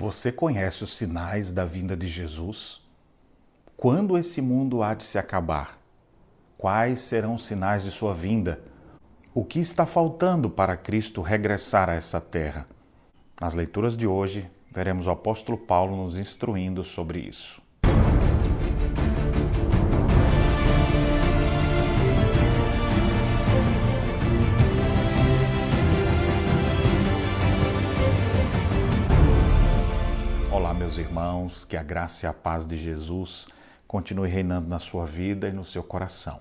Você conhece os sinais da vinda de Jesus? Quando esse mundo há de se acabar? Quais serão os sinais de sua vinda? O que está faltando para Cristo regressar a essa terra? Nas leituras de hoje, veremos o apóstolo Paulo nos instruindo sobre isso. Meus irmãos, que a graça e a paz de Jesus continue reinando na sua vida e no seu coração.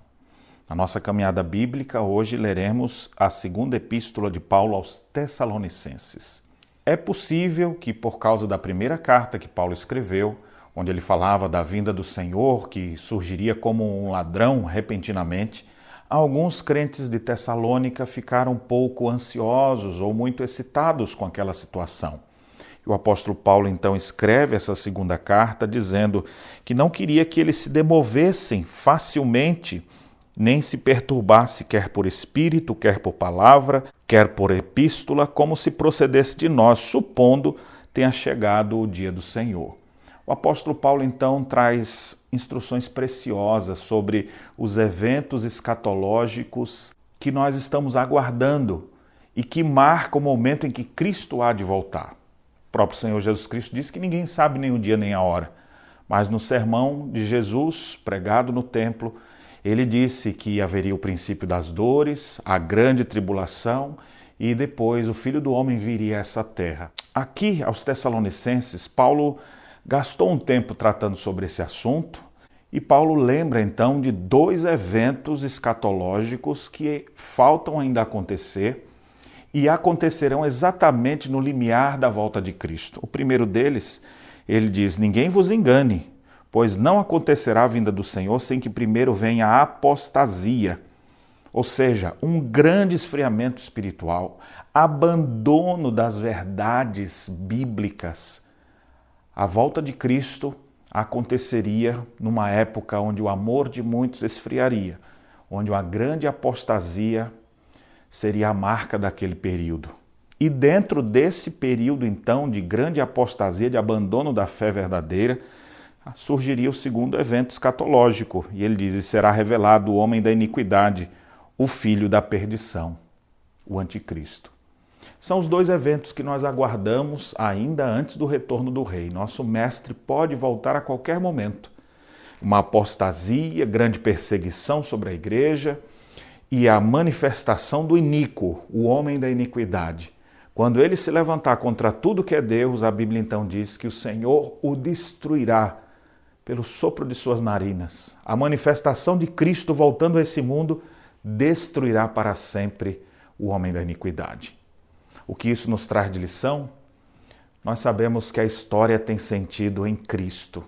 Na nossa caminhada bíblica, hoje leremos a segunda epístola de Paulo aos Tessalonicenses. É possível que, por causa da primeira carta que Paulo escreveu, onde ele falava da vinda do Senhor, que surgiria como um ladrão repentinamente, alguns crentes de Tessalônica ficaram um pouco ansiosos ou muito excitados com aquela situação. O apóstolo Paulo então escreve essa segunda carta dizendo que não queria que eles se demovessem facilmente, nem se perturbasse, quer por espírito, quer por palavra, quer por epístola, como se procedesse de nós, supondo tenha chegado o dia do Senhor. O apóstolo Paulo então traz instruções preciosas sobre os eventos escatológicos que nós estamos aguardando e que marcam o momento em que Cristo há de voltar. O próprio Senhor Jesus Cristo disse que ninguém sabe nem o dia nem a hora. Mas no sermão de Jesus, pregado no templo, ele disse que haveria o princípio das dores, a grande tribulação e depois o filho do homem viria a essa terra. Aqui, aos Tessalonicenses, Paulo gastou um tempo tratando sobre esse assunto e Paulo lembra então de dois eventos escatológicos que faltam ainda acontecer e acontecerão exatamente no limiar da volta de Cristo. O primeiro deles, ele diz: Ninguém vos engane, pois não acontecerá a vinda do Senhor sem que primeiro venha a apostasia, ou seja, um grande esfriamento espiritual, abandono das verdades bíblicas. A volta de Cristo aconteceria numa época onde o amor de muitos esfriaria, onde uma grande apostasia seria a marca daquele período. E dentro desse período, então, de grande apostasia, de abandono da fé verdadeira, surgiria o segundo evento escatológico. E ele diz: e será revelado o homem da iniquidade, o filho da perdição, o anticristo. São os dois eventos que nós aguardamos ainda antes do retorno do rei. Nosso mestre pode voltar a qualquer momento. Uma apostasia, grande perseguição sobre a igreja, e a manifestação do iníquo, o homem da iniquidade. Quando ele se levantar contra tudo que é Deus, a Bíblia então diz que o Senhor o destruirá pelo sopro de suas narinas. A manifestação de Cristo voltando a esse mundo destruirá para sempre o homem da iniquidade. O que isso nos traz de lição? Nós sabemos que a história tem sentido em Cristo.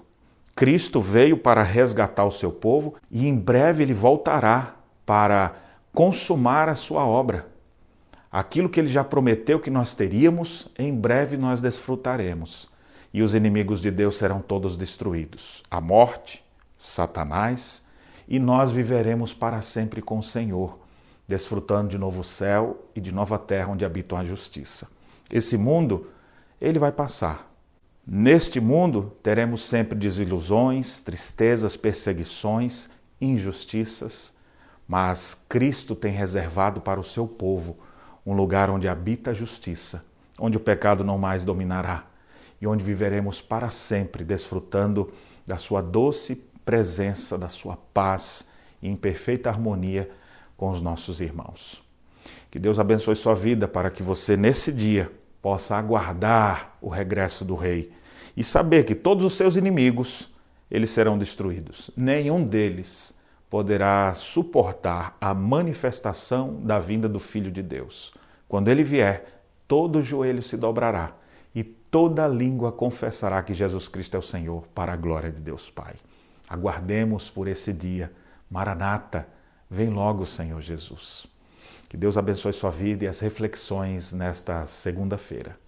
Cristo veio para resgatar o seu povo e em breve ele voltará para consumar a sua obra. Aquilo que ele já prometeu que nós teríamos, em breve nós desfrutaremos. E os inimigos de Deus serão todos destruídos. A morte, Satanás, e nós viveremos para sempre com o Senhor, desfrutando de novo céu e de nova terra onde habita a justiça. Esse mundo, ele vai passar. Neste mundo teremos sempre desilusões, tristezas, perseguições, injustiças mas Cristo tem reservado para o seu povo um lugar onde habita a justiça, onde o pecado não mais dominará e onde viveremos para sempre desfrutando da sua doce presença, da sua paz e em perfeita harmonia com os nossos irmãos. Que Deus abençoe sua vida para que você nesse dia possa aguardar o regresso do rei e saber que todos os seus inimigos eles serão destruídos. Nenhum deles poderá suportar a manifestação da vinda do Filho de Deus. Quando ele vier, todo joelho se dobrará e toda língua confessará que Jesus Cristo é o Senhor, para a glória de Deus Pai. Aguardemos por esse dia. Maranata, vem logo, Senhor Jesus. Que Deus abençoe sua vida e as reflexões nesta segunda-feira.